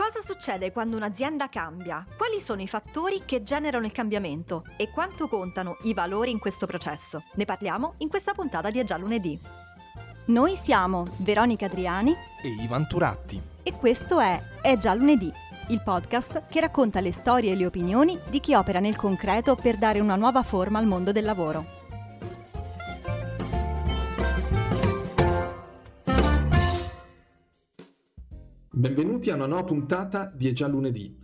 Cosa succede quando un'azienda cambia? Quali sono i fattori che generano il cambiamento e quanto contano i valori in questo processo? Ne parliamo in questa puntata di È già lunedì. Noi siamo Veronica Adriani e Ivan Turatti e questo è È già lunedì, il podcast che racconta le storie e le opinioni di chi opera nel concreto per dare una nuova forma al mondo del lavoro. Benvenuti a una nuova puntata di È già lunedì.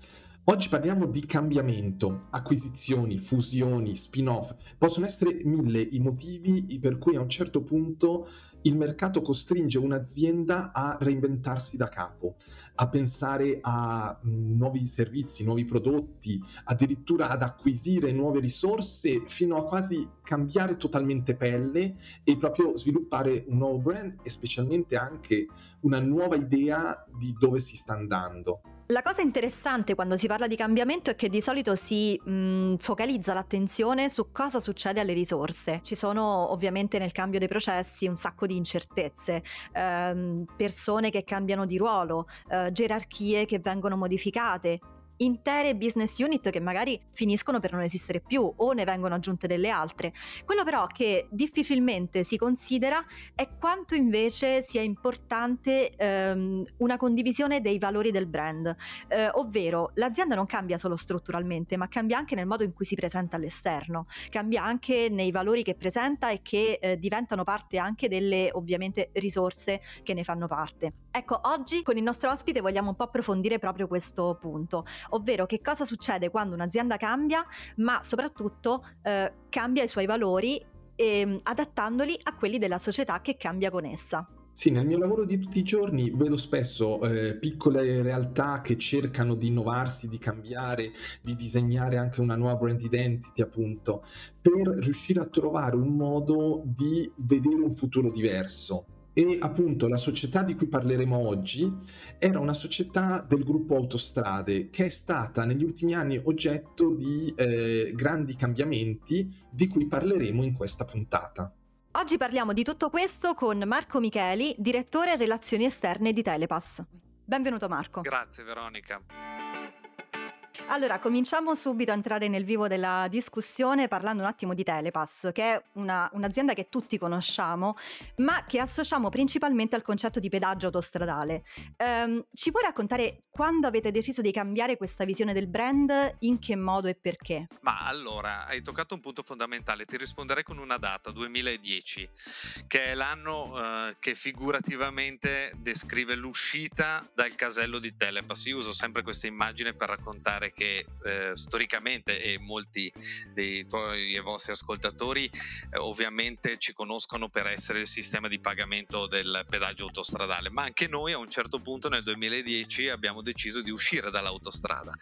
Oggi parliamo di cambiamento, acquisizioni, fusioni, spin-off. Possono essere mille i motivi per cui a un certo punto il mercato costringe un'azienda a reinventarsi da capo, a pensare a nuovi servizi, nuovi prodotti, addirittura ad acquisire nuove risorse fino a quasi cambiare totalmente pelle e proprio sviluppare un nuovo brand e specialmente anche una nuova idea di dove si sta andando. La cosa interessante quando si parla di cambiamento è che di solito si mh, focalizza l'attenzione su cosa succede alle risorse. Ci sono ovviamente nel cambio dei processi un sacco di incertezze, ehm, persone che cambiano di ruolo, eh, gerarchie che vengono modificate, intere business unit che magari finiscono per non esistere più o ne vengono aggiunte delle altre. Quello però che difficilmente si considera è quanto invece sia importante ehm, una condivisione dei valori del brand, eh, ovvero l'azienda non cambia solo strutturalmente, ma cambia anche nel modo in cui si presenta all'esterno, cambia anche nei valori che presenta e che eh, diventano parte anche delle ovviamente risorse che ne fanno parte. Ecco, oggi con il nostro ospite vogliamo un po' approfondire proprio questo punto ovvero che cosa succede quando un'azienda cambia, ma soprattutto eh, cambia i suoi valori eh, adattandoli a quelli della società che cambia con essa. Sì, nel mio lavoro di tutti i giorni vedo spesso eh, piccole realtà che cercano di innovarsi, di cambiare, di disegnare anche una nuova brand identity, appunto, per riuscire a trovare un modo di vedere un futuro diverso. E appunto la società di cui parleremo oggi era una società del gruppo Autostrade che è stata negli ultimi anni oggetto di eh, grandi cambiamenti di cui parleremo in questa puntata. Oggi parliamo di tutto questo con Marco Micheli, direttore relazioni esterne di Telepass. Benvenuto Marco. Grazie Veronica. Allora, cominciamo subito a entrare nel vivo della discussione parlando un attimo di Telepass, che è una, un'azienda che tutti conosciamo, ma che associamo principalmente al concetto di pedaggio autostradale. Um, ci puoi raccontare quando avete deciso di cambiare questa visione del brand, in che modo e perché? Ma allora, hai toccato un punto fondamentale, ti risponderei con una data, 2010, che è l'anno uh, che figurativamente descrive l'uscita dal casello di Telepass. Io uso sempre questa immagine per raccontare che eh, storicamente e molti dei tuoi e vostri ascoltatori eh, ovviamente ci conoscono per essere il sistema di pagamento del pedaggio autostradale, ma anche noi a un certo punto nel 2010 abbiamo deciso di uscire dall'autostrada.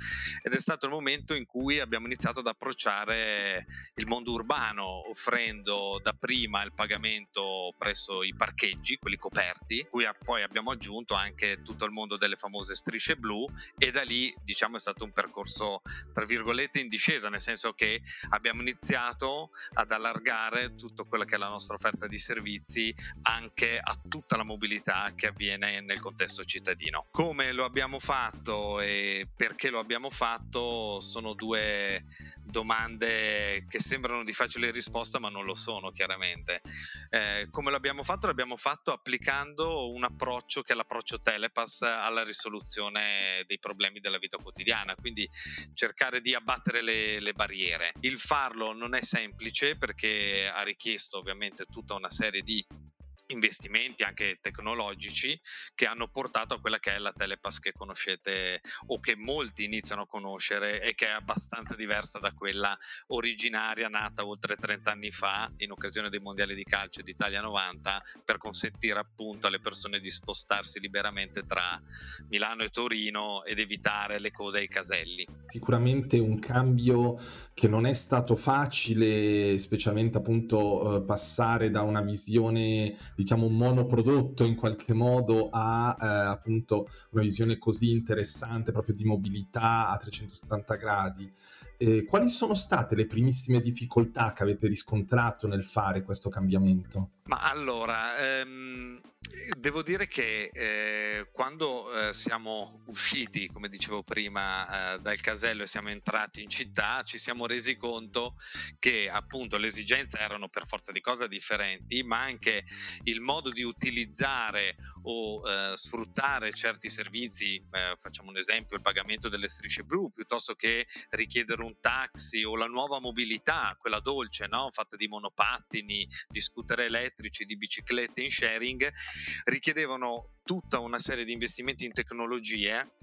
Ed è stato il momento in cui abbiamo iniziato ad approcciare il mondo urbano offrendo dapprima il pagamento presso i parcheggi, quelli coperti, cui poi abbiamo aggiunto anche tutto il mondo delle famose strisce blu e da lì diciamo è stato un percorso percorso tra virgolette in discesa, nel senso che abbiamo iniziato ad allargare tutta quella che è la nostra offerta di servizi anche a tutta la mobilità che avviene nel contesto cittadino. Come lo abbiamo fatto e perché lo abbiamo fatto sono due domande che sembrano di facile risposta ma non lo sono chiaramente. Eh, come l'abbiamo fatto? L'abbiamo fatto applicando un approccio che è l'approccio Telepass alla risoluzione dei problemi della vita quotidiana, quindi cercare di abbattere le, le barriere. Il farlo non è semplice perché ha richiesto ovviamente tutta una serie di investimenti anche tecnologici che hanno portato a quella che è la Telepass che conoscete o che molti iniziano a conoscere e che è abbastanza diversa da quella originaria nata oltre 30 anni fa in occasione dei mondiali di calcio d'Italia 90 per consentire appunto alle persone di spostarsi liberamente tra Milano e Torino ed evitare le code ai caselli. Sicuramente un cambio che non è stato facile, specialmente appunto eh, passare da una visione diciamo monoprodotto in qualche modo a eh, appunto una visione così interessante proprio di mobilità a 360 gradi. eh, quali sono state le primissime difficoltà che avete riscontrato nel fare questo cambiamento? Ma allora, ehm, devo dire che eh, quando eh, siamo usciti, come dicevo prima, eh, dal casello e siamo entrati in città, ci siamo resi conto che appunto le esigenze erano per forza di cose differenti, ma anche il modo di utilizzare o eh, sfruttare certi servizi, eh, facciamo un esempio, il pagamento delle strisce blu, piuttosto che richiedere un taxi o la nuova mobilità, quella dolce, no? fatta di monopattini, di scooter elettrici, di biciclette in sharing, richiedevano tutta una serie di investimenti in tecnologie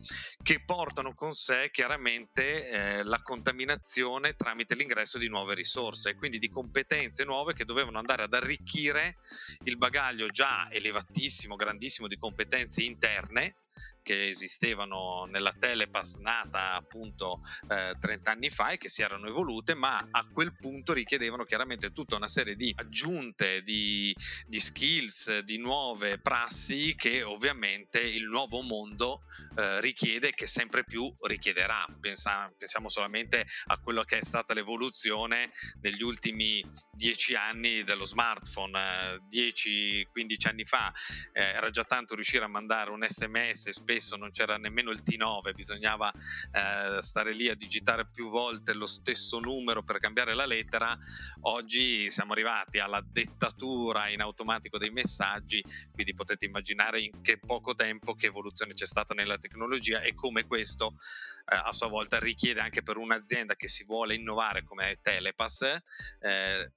che portano con sé chiaramente eh, la contaminazione tramite l'ingresso di nuove risorse, quindi di competenze nuove che dovevano andare ad arricchire il bagaglio già elevatissimo, grandissimo di competenze interne che esistevano nella Telepass nata appunto eh, 30 anni fa e che si erano evolute, ma a quel punto richiedevano chiaramente tutta una serie di aggiunte, di, di skills, di nuove prassi che ovviamente il nuovo mondo eh, richiede e che sempre più richiederà. Pensa, pensiamo solamente a quello che è stata l'evoluzione negli ultimi dieci anni dello smartphone, 10-15 anni fa eh, era già tanto riuscire a mandare un sms spesso non c'era nemmeno il T9, bisognava eh, stare lì a digitare più volte lo stesso numero per cambiare la lettera. Oggi siamo arrivati alla dettatura in automatico dei messaggi, quindi potete immaginare in che poco tempo che evoluzione c'è stata nella tecnologia e come questo eh, a sua volta richiede anche per un'azienda che si vuole innovare come Telepass eh,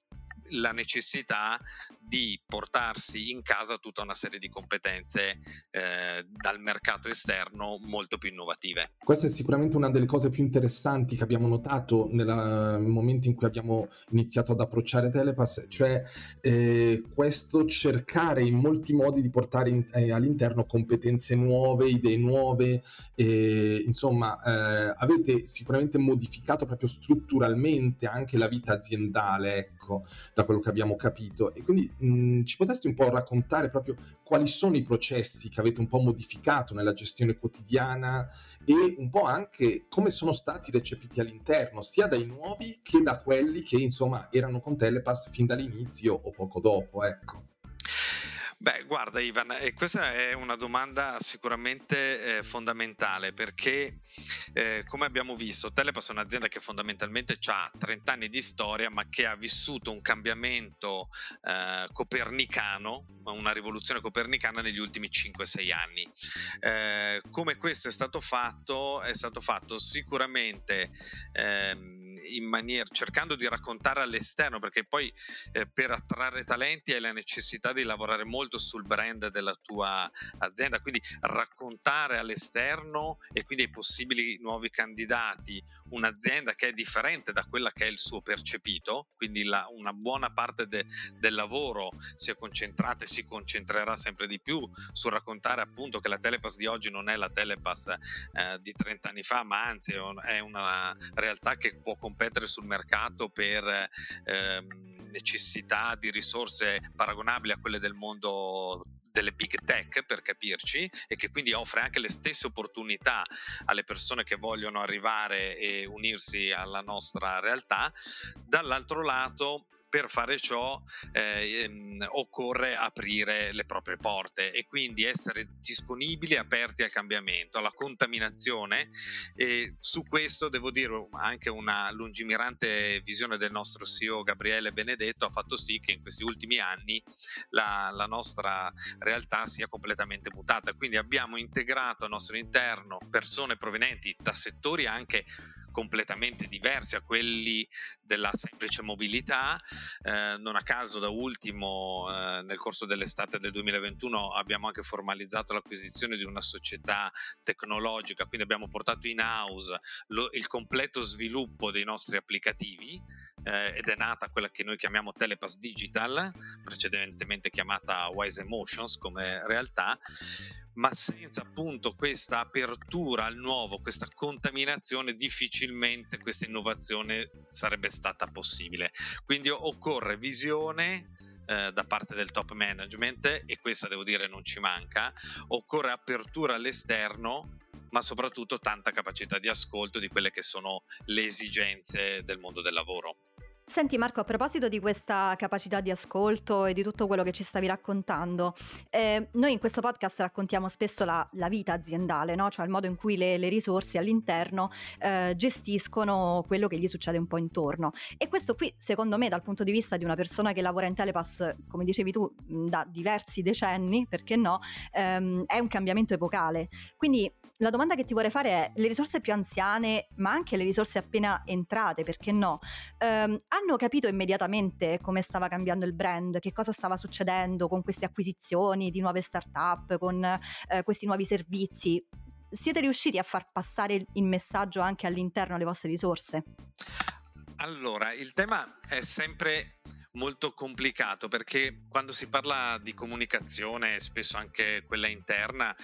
la necessità di portarsi in casa tutta una serie di competenze eh, dal mercato esterno molto più innovative. Questa è sicuramente una delle cose più interessanti che abbiamo notato nel momento in cui abbiamo iniziato ad approcciare Telepass, cioè eh, questo cercare in molti modi di portare in, eh, all'interno competenze nuove, idee nuove, insomma eh, avete sicuramente modificato proprio strutturalmente anche la vita aziendale, ecco, da quello che abbiamo capito. E quindi mh, ci potresti un po' raccontare proprio quali sono i processi che avete un po' modificato nella gestione quotidiana e un po' anche come sono stati recepiti all'interno, sia dai nuovi che da quelli che insomma erano con Telepass fin dall'inizio o poco dopo, ecco. Beh, guarda Ivan, eh, questa è una domanda sicuramente eh, fondamentale perché, eh, come abbiamo visto, Telepass è un'azienda che fondamentalmente ha 30 anni di storia, ma che ha vissuto un cambiamento eh, copernicano, una rivoluzione copernicana negli ultimi 5-6 anni. Eh, come questo è stato fatto? È stato fatto sicuramente ehm, in maniera, cercando di raccontare all'esterno, perché poi eh, per attrarre talenti hai la necessità di lavorare molto sul brand della tua azienda, quindi raccontare all'esterno e quindi ai possibili nuovi candidati un'azienda che è differente da quella che è il suo percepito, quindi la, una buona parte de, del lavoro si è concentrata e si concentrerà sempre di più sul raccontare appunto che la Telepass di oggi non è la Telepass eh, di 30 anni fa, ma anzi è una realtà che può competere sul mercato per ehm, necessità di risorse paragonabili a quelle del mondo delle big tech per capirci e che quindi offre anche le stesse opportunità alle persone che vogliono arrivare e unirsi alla nostra realtà. Dall'altro lato per fare ciò eh, ehm, occorre aprire le proprie porte e quindi essere disponibili e aperti al cambiamento, alla contaminazione. E su questo devo dire anche una lungimirante visione del nostro CEO Gabriele Benedetto ha fatto sì che in questi ultimi anni la, la nostra realtà sia completamente mutata, quindi abbiamo integrato al nostro interno persone provenienti da settori anche completamente diversi a quelli della semplice mobilità. Eh, non a caso, da ultimo, eh, nel corso dell'estate del 2021 abbiamo anche formalizzato l'acquisizione di una società tecnologica, quindi abbiamo portato in house lo, il completo sviluppo dei nostri applicativi eh, ed è nata quella che noi chiamiamo Telepass Digital, precedentemente chiamata Wise Emotions come realtà ma senza appunto questa apertura al nuovo, questa contaminazione, difficilmente questa innovazione sarebbe stata possibile. Quindi occorre visione eh, da parte del top management e questa devo dire non ci manca, occorre apertura all'esterno ma soprattutto tanta capacità di ascolto di quelle che sono le esigenze del mondo del lavoro. Senti Marco, a proposito di questa capacità di ascolto e di tutto quello che ci stavi raccontando, eh, noi in questo podcast raccontiamo spesso la, la vita aziendale, no? cioè il modo in cui le, le risorse all'interno eh, gestiscono quello che gli succede un po' intorno. E questo qui, secondo me, dal punto di vista di una persona che lavora in Telepass, come dicevi tu, da diversi decenni, perché no, ehm, è un cambiamento epocale. Quindi la domanda che ti vorrei fare è, le risorse più anziane, ma anche le risorse appena entrate, perché no, ehm, hanno capito immediatamente come stava cambiando il brand, che cosa stava succedendo con queste acquisizioni di nuove start-up, con eh, questi nuovi servizi. Siete riusciti a far passare il messaggio anche all'interno alle vostre risorse? Allora, il tema è sempre molto complicato perché quando si parla di comunicazione, spesso anche quella interna,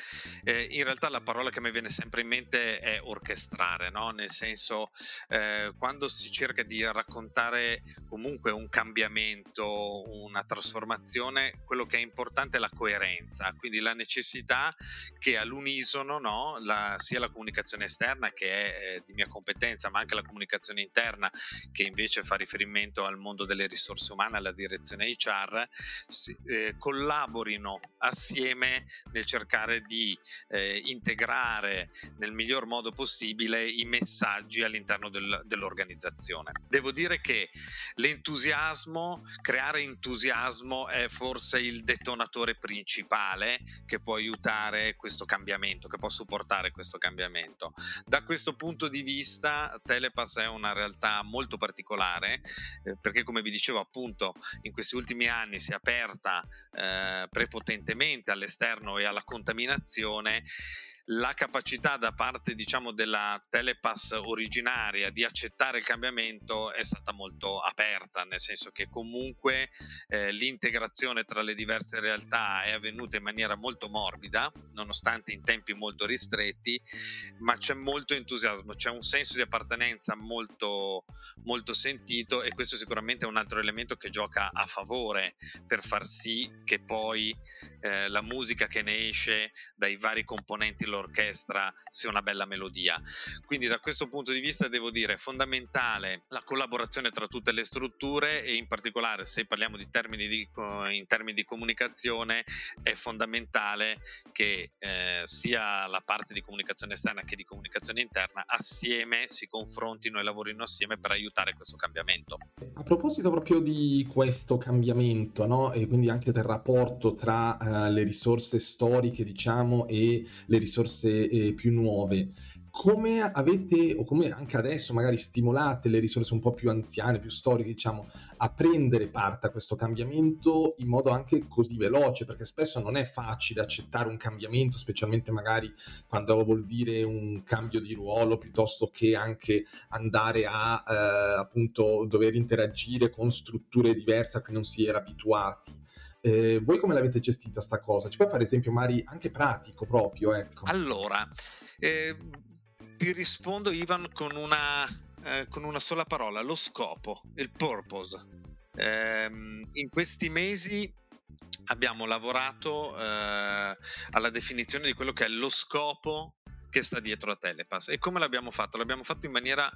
eh, in realtà la parola che mi viene sempre in mente è orchestrare, no? nel senso eh, quando si cerca di raccontare comunque un cambiamento, una trasformazione, quello che è importante è la coerenza, quindi la necessità che all'unisono no? la, sia la comunicazione esterna che è eh, di mia competenza, ma anche la comunicazione interna che invece fa riferimento al mondo delle risorse umane, umana alla direzione HR si, eh, collaborino assieme nel cercare di eh, integrare nel miglior modo possibile i messaggi all'interno del, dell'organizzazione. Devo dire che l'entusiasmo, creare entusiasmo è forse il detonatore principale che può aiutare questo cambiamento, che può supportare questo cambiamento. Da questo punto di vista Telepass è una realtà molto particolare eh, perché come vi dicevo appunto appunto in questi ultimi anni si è aperta eh, prepotentemente all'esterno e alla contaminazione la capacità da parte diciamo della telepass originaria di accettare il cambiamento è stata molto aperta nel senso che comunque eh, l'integrazione tra le diverse realtà è avvenuta in maniera molto morbida nonostante in tempi molto ristretti ma c'è molto entusiasmo c'è un senso di appartenenza molto molto sentito e questo sicuramente è un altro elemento che gioca a favore per far sì che poi eh, la musica che ne esce dai vari componenti l'orchestra sia una bella melodia. Quindi da questo punto di vista devo dire fondamentale la collaborazione tra tutte le strutture e in particolare se parliamo di termini di, in termini di comunicazione è fondamentale che eh, sia la parte di comunicazione esterna che di comunicazione interna assieme si confrontino e lavorino assieme per aiutare questo cambiamento. A proposito proprio di questo cambiamento no? e quindi anche del rapporto tra eh, le risorse storiche diciamo e le risorse risorse eh, più nuove, come avete, o come anche adesso magari stimolate le risorse un po' più anziane, più storiche, diciamo, a prendere parte a questo cambiamento in modo anche così veloce, perché spesso non è facile accettare un cambiamento, specialmente magari quando vuol dire un cambio di ruolo, piuttosto che anche andare a eh, appunto dover interagire con strutture diverse a cui non si era abituati. Eh, voi come l'avete gestita sta cosa? Ci puoi fare esempio Mari anche pratico proprio? Ecco. Allora, eh, ti rispondo Ivan con una, eh, con una sola parola, lo scopo, il purpose. Ehm, in questi mesi abbiamo lavorato eh, alla definizione di quello che è lo scopo che sta dietro a Telepass. E come l'abbiamo fatto? L'abbiamo fatto in maniera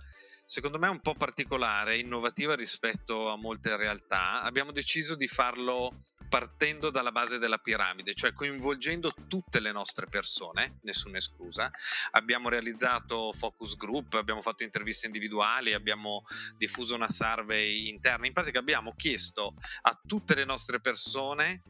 secondo me un po' particolare, innovativa rispetto a molte realtà. Abbiamo deciso di farlo partendo dalla base della piramide, cioè coinvolgendo tutte le nostre persone, nessuna esclusa. Abbiamo realizzato focus group, abbiamo fatto interviste individuali, abbiamo diffuso una survey interna. In pratica abbiamo chiesto a tutte le nostre persone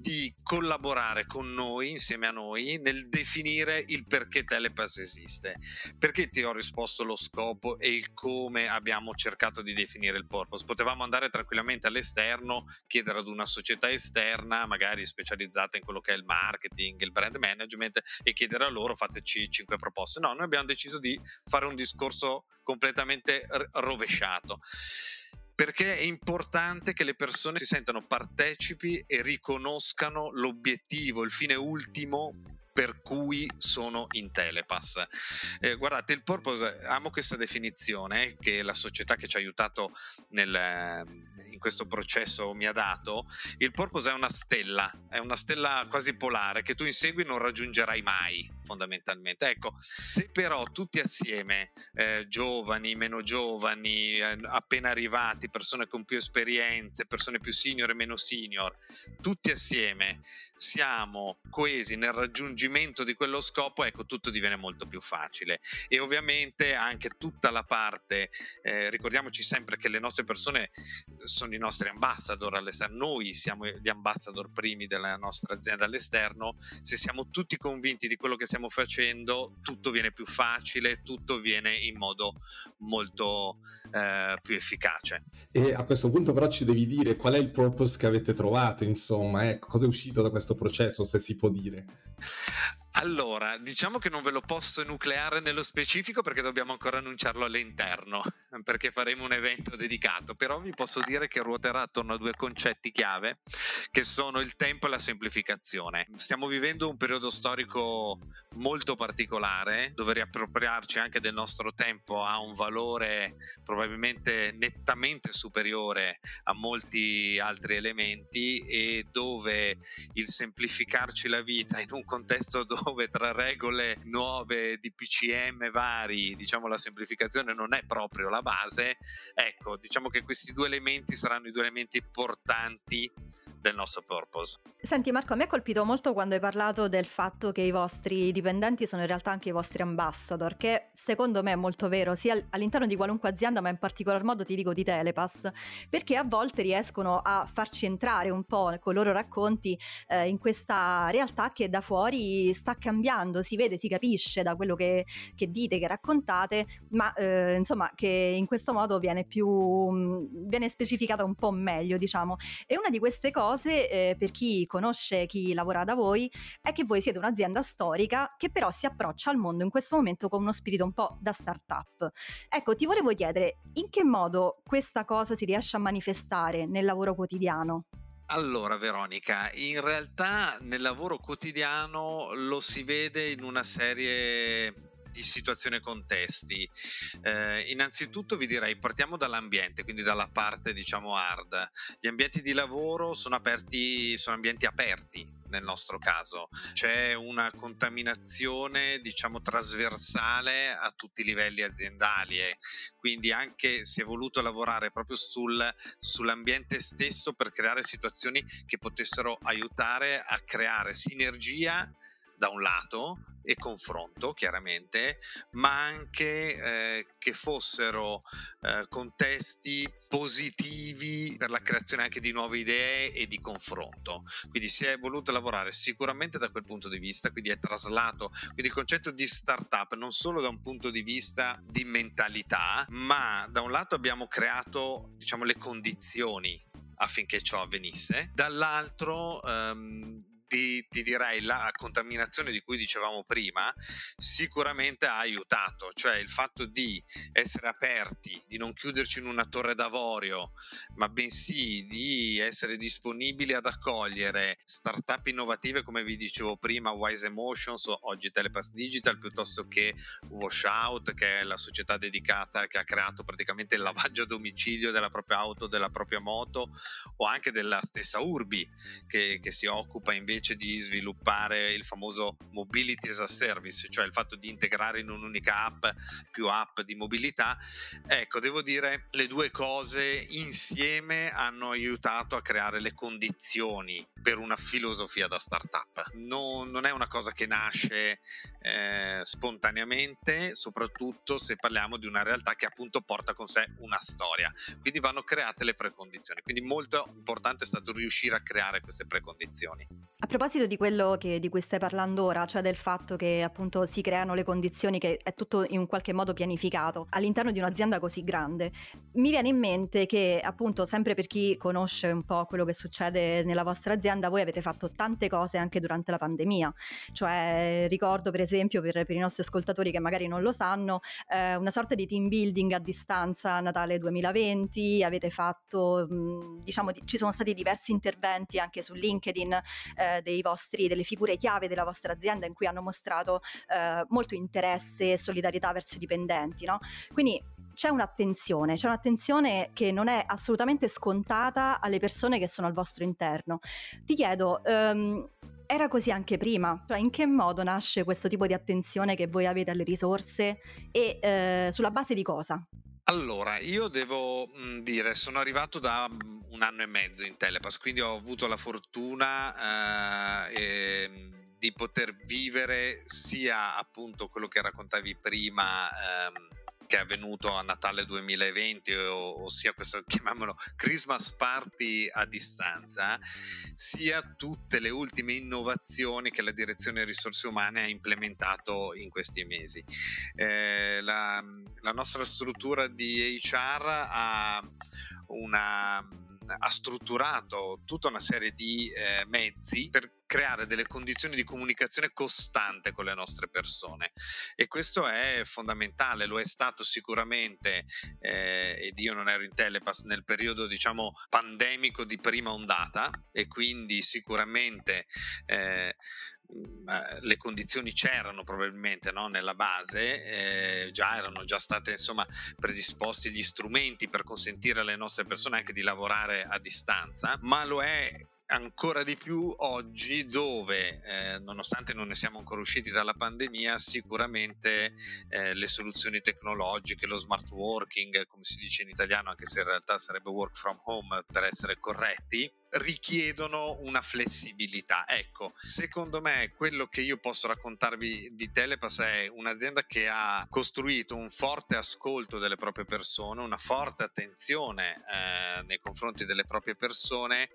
di collaborare con noi, insieme a noi, nel definire il perché Telepass esiste. Perché ti ho risposto lo scopo e il come abbiamo cercato di definire il purpose. Potevamo andare tranquillamente all'esterno, chiedere ad una società esterna, magari specializzata in quello che è il marketing, il brand management, e chiedere a loro fateci cinque proposte. No, noi abbiamo deciso di fare un discorso completamente rovesciato perché è importante che le persone si sentano partecipi e riconoscano l'obiettivo, il fine ultimo per cui sono in telepass. Eh, guardate, il purpose, amo questa definizione che la società che ci ha aiutato nel, questo processo mi ha dato, il purpose è una stella, è una stella quasi polare che tu insegui non raggiungerai mai fondamentalmente. Ecco, se però tutti assieme, eh, giovani, meno giovani, eh, appena arrivati, persone con più esperienze, persone più senior e meno senior, tutti assieme siamo coesi nel raggiungimento di quello scopo, ecco tutto diviene molto più facile. E ovviamente anche tutta la parte, eh, ricordiamoci sempre che le nostre persone sono i nostri ambassador all'esterno, noi siamo gli ambassador primi della nostra azienda all'esterno, se siamo tutti convinti di quello che stiamo facendo, tutto viene più facile, tutto viene in modo molto eh, più efficace. E a questo punto però ci devi dire qual è il purpose che avete trovato, insomma, ecco, cosa è uscito da questo questo processo, se si può dire? Allora, diciamo che non ve lo posso nucleare nello specifico perché dobbiamo ancora annunciarlo all'interno, perché faremo un evento dedicato, però vi posso dire che ruoterà attorno a due concetti chiave, che sono il tempo e la semplificazione. Stiamo vivendo un periodo storico molto particolare, dove riappropriarci anche del nostro tempo ha un valore probabilmente nettamente superiore a molti altri elementi e dove il semplificarci la vita in un contesto dove dove tra regole nuove di PCM vari, diciamo la semplificazione non è proprio la base, ecco, diciamo che questi due elementi saranno i due elementi importanti del nostro purpose. Senti Marco, a me ha colpito molto quando hai parlato del fatto che i vostri dipendenti sono in realtà anche i vostri ambassador, che secondo me è molto vero, sia all'interno di qualunque azienda, ma in particolar modo ti dico di Telepass, perché a volte riescono a farci entrare un po' con i loro racconti eh, in questa realtà che da fuori sta cambiando, si vede, si capisce da quello che, che dite, che raccontate, ma eh, insomma che in questo modo viene più, mm, viene specificata un po' meglio, diciamo. E una di queste cose cose, eh, per chi conosce chi lavora da voi, è che voi siete un'azienda storica che però si approccia al mondo in questo momento con uno spirito un po' da startup. Ecco, ti volevo chiedere in che modo questa cosa si riesce a manifestare nel lavoro quotidiano? Allora, Veronica, in realtà nel lavoro quotidiano lo si vede in una serie di situazioni e contesti. Eh, innanzitutto vi direi partiamo dall'ambiente, quindi dalla parte diciamo hard. Gli ambienti di lavoro sono aperti, sono ambienti aperti nel nostro caso. C'è una contaminazione, diciamo, trasversale a tutti i livelli aziendali e quindi anche si è voluto lavorare proprio sul, sull'ambiente stesso per creare situazioni che potessero aiutare a creare sinergia da un lato e confronto chiaramente, ma anche eh, che fossero eh, contesti positivi per la creazione anche di nuove idee e di confronto. Quindi si è voluto lavorare sicuramente da quel punto di vista, quindi è traslato quindi il concetto di startup non solo da un punto di vista di mentalità, ma da un lato abbiamo creato diciamo le condizioni affinché ciò avvenisse, dall'altro ehm, ti, ti, direi la contaminazione di cui dicevamo prima sicuramente ha aiutato, cioè il fatto di essere aperti, di non chiuderci in una torre d'avorio, ma bensì di essere disponibili ad accogliere startup innovative come vi dicevo prima, Wise Emotions, oggi Telepass Digital, piuttosto che Washout, che è la società dedicata che ha creato praticamente il lavaggio a domicilio della propria auto, della propria moto, o anche della stessa Urbi, che, che si occupa invece invece di sviluppare il famoso mobility as a service, cioè il fatto di integrare in un'unica app più app di mobilità, ecco, devo dire, le due cose insieme hanno aiutato a creare le condizioni per una filosofia da startup. Non, non è una cosa che nasce eh, spontaneamente, soprattutto se parliamo di una realtà che appunto porta con sé una storia. Quindi vanno create le precondizioni. Quindi molto importante è stato riuscire a creare queste precondizioni. A proposito di quello che, di cui stai parlando ora, cioè del fatto che appunto si creano le condizioni, che è tutto in un qualche modo pianificato all'interno di un'azienda così grande, mi viene in mente che appunto sempre per chi conosce un po' quello che succede nella vostra azienda, voi avete fatto tante cose anche durante la pandemia, cioè ricordo per esempio per, per i nostri ascoltatori che magari non lo sanno, eh, una sorta di team building a distanza Natale 2020, avete fatto, mh, diciamo, ci sono stati diversi interventi anche su LinkedIn. Eh, eh, vostri, delle figure chiave della vostra azienda in cui hanno mostrato eh, molto interesse e solidarietà verso i dipendenti. No? Quindi c'è un'attenzione, c'è un'attenzione che non è assolutamente scontata alle persone che sono al vostro interno. Ti chiedo, um, era così anche prima? Cioè, in che modo nasce questo tipo di attenzione che voi avete alle risorse e eh, sulla base di cosa? Allora, io devo mh, dire, sono arrivato da un anno e mezzo in Telepass, quindi ho avuto la fortuna eh, e, di poter vivere sia appunto quello che raccontavi prima. Ehm, che è avvenuto a Natale 2020, ossia questo, chiamiamolo Christmas party a distanza, sia tutte le ultime innovazioni che la direzione risorse umane ha implementato in questi mesi. Eh, la, la nostra struttura di HR ha una ha strutturato tutta una serie di eh, mezzi per creare delle condizioni di comunicazione costante con le nostre persone. E questo è fondamentale, lo è stato sicuramente eh, ed io non ero in Telepass nel periodo diciamo pandemico di prima ondata e quindi sicuramente eh, le condizioni c'erano probabilmente no? nella base, eh, già erano già state insomma predisposti gli strumenti per consentire alle nostre persone anche di lavorare a distanza, ma lo è ancora di più oggi dove, eh, nonostante non ne siamo ancora usciti dalla pandemia, sicuramente eh, le soluzioni tecnologiche, lo smart working, come si dice in italiano, anche se in realtà sarebbe work from home per essere corretti, richiedono una flessibilità. Ecco, secondo me quello che io posso raccontarvi di Telepass è un'azienda che ha costruito un forte ascolto delle proprie persone, una forte attenzione eh, nei confronti delle proprie persone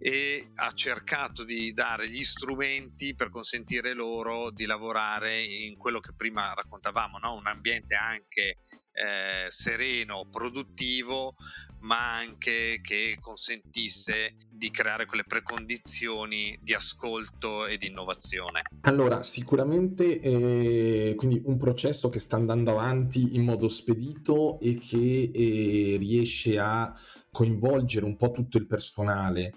e ha cercato di dare gli strumenti per consentire loro di lavorare in quello che prima raccontavamo, no? un ambiente anche eh, sereno, produttivo, ma anche che consentisse di creare quelle precondizioni di ascolto e di innovazione. Allora, sicuramente eh, quindi un processo che sta andando avanti in modo spedito e che eh, riesce a coinvolgere un po' tutto il personale.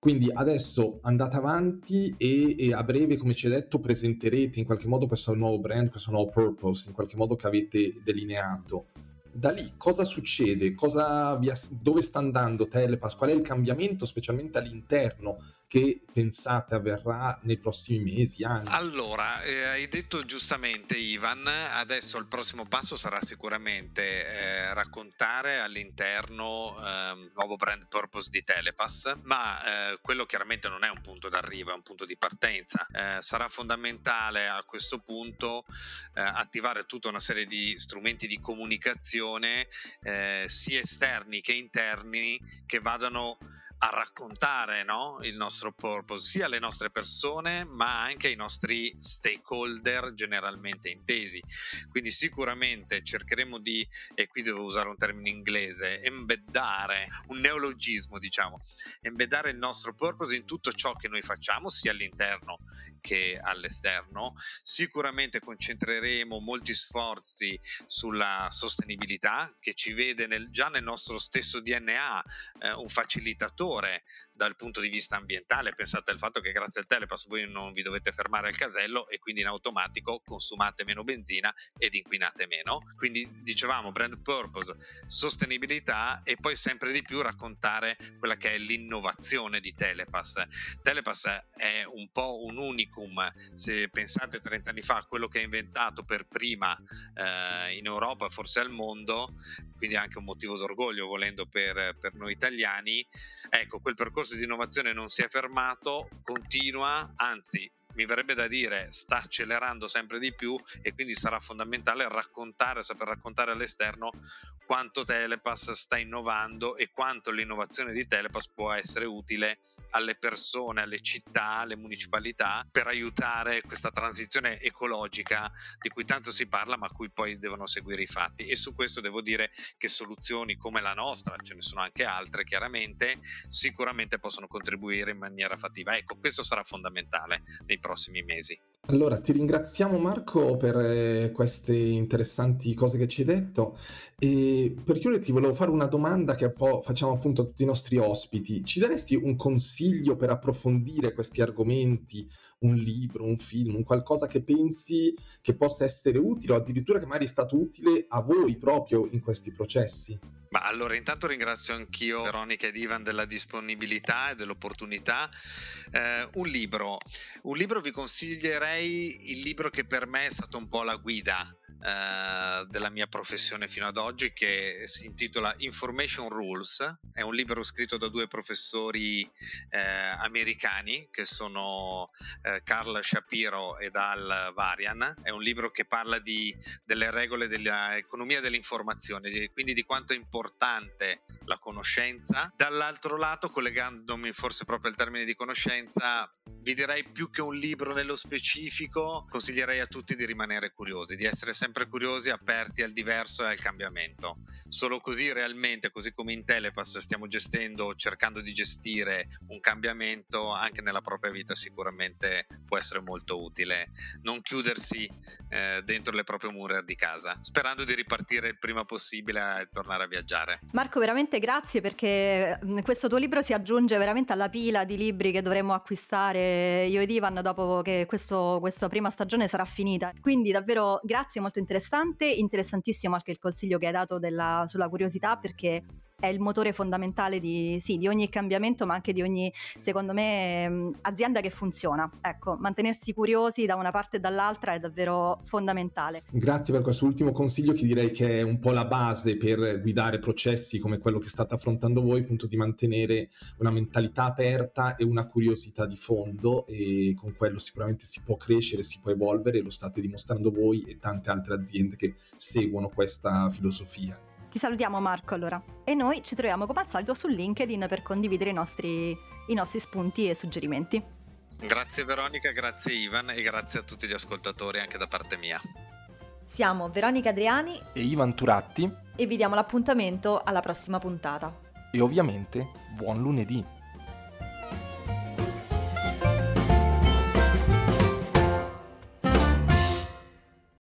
Quindi adesso andate avanti e, e, a breve, come ci hai detto, presenterete in qualche modo questo nuovo brand, questo nuovo purpose, in qualche modo che avete delineato da lì cosa succede? Cosa vi, dove sta andando Telepass? Qual è il cambiamento, specialmente all'interno che pensate avverrà nei prossimi mesi, anni? Allora, eh, hai detto giustamente Ivan, adesso il prossimo passo sarà sicuramente eh, raccontare all'interno eh, il nuovo brand purpose di Telepass, ma eh, quello chiaramente non è un punto d'arrivo, è un punto di partenza. Eh, sarà fondamentale a questo punto eh, attivare tutta una serie di strumenti di comunicazione sia esterni che interni che vadano a raccontare no? il nostro purpose sia alle nostre persone ma anche ai nostri stakeholder generalmente intesi quindi sicuramente cercheremo di e qui devo usare un termine inglese embeddare un neologismo diciamo embeddare il nostro purpose in tutto ciò che noi facciamo sia all'interno che all'esterno. Sicuramente concentreremo molti sforzi sulla sostenibilità che ci vede nel, già nel nostro stesso DNA eh, un facilitatore dal punto di vista ambientale. Pensate al fatto che grazie al telepass voi non vi dovete fermare al casello e quindi in automatico consumate meno benzina ed inquinate meno. Quindi dicevamo brand purpose, sostenibilità e poi sempre di più raccontare quella che è l'innovazione di Telepass. Telepass è un po' un unicum, se pensate 30 anni fa quello che ha inventato per prima eh, in Europa forse al mondo, quindi anche un motivo d'orgoglio volendo per, per noi italiani, ecco quel percorso percorso di innovazione non si è fermato, continua, anzi mi verrebbe da dire sta accelerando sempre di più e quindi sarà fondamentale raccontare, saper raccontare all'esterno quanto Telepass sta innovando e quanto l'innovazione di Telepass può essere utile alle persone, alle città, alle municipalità per aiutare questa transizione ecologica di cui tanto si parla ma a cui poi devono seguire i fatti e su questo devo dire che soluzioni come la nostra, ce ne sono anche altre chiaramente, sicuramente possono contribuire in maniera fattiva. Ecco, questo sarà fondamentale nei prossimi mesi. Allora, ti ringraziamo Marco per eh, queste interessanti cose che ci hai detto e per chiudere ti volevo fare una domanda che facciamo appunto a tutti i nostri ospiti. Ci daresti un consiglio per approfondire questi argomenti, un libro, un film, un qualcosa che pensi che possa essere utile o addirittura che magari è stato utile a voi proprio in questi processi? Ma allora intanto ringrazio anch'io Veronica ed Ivan della disponibilità e dell'opportunità. Eh, un libro, un libro vi consiglierei il libro che per me è stato un po' la guida eh, della mia professione fino ad oggi che si intitola Information Rules. È un libro scritto da due professori eh, americani che sono eh, Carl Shapiro ed Al Varian. È un libro che parla di, delle regole dell'economia dell'informazione, di, quindi di quanto è importante la conoscenza. Dall'altro lato, collegandomi forse proprio al termine di conoscenza, vi direi più che un libro nello specifico, consiglierei a tutti di rimanere curiosi, di essere sempre curiosi, aperti al diverso e al cambiamento. Solo così realmente, così come in Telepass stiamo gestendo, cercando di gestire un cambiamento anche nella propria vita sicuramente può essere molto utile. Non chiudersi eh, dentro le proprie mura di casa, sperando di ripartire il prima possibile e tornare a viaggiare. Marco, veramente grazie perché mm, questo tuo libro si aggiunge veramente alla pila di libri che dovremmo acquistare io ed Ivan dopo che questo, questa prima stagione sarà finita. Quindi davvero grazie, molto interessante, interessantissimo anche il consiglio che hai dato della, sulla curiosità perché è il motore fondamentale di, sì, di, ogni cambiamento, ma anche di ogni, secondo me, mm, azienda che funziona. Ecco, mantenersi curiosi da una parte e dall'altra è davvero fondamentale. Grazie per questo ultimo consiglio che direi che è un po' la base per guidare processi come quello che state affrontando voi, appunto di mantenere una mentalità aperta e una curiosità di fondo e con quello sicuramente si può crescere, si può evolvere, lo state dimostrando voi e tante altre aziende che seguono questa filosofia. Ti salutiamo Marco allora e noi ci troviamo come al solito su LinkedIn per condividere i nostri, i nostri spunti e suggerimenti. Grazie Veronica, grazie Ivan e grazie a tutti gli ascoltatori anche da parte mia. Siamo Veronica Adriani e Ivan Turatti e vi diamo l'appuntamento alla prossima puntata. E ovviamente buon lunedì!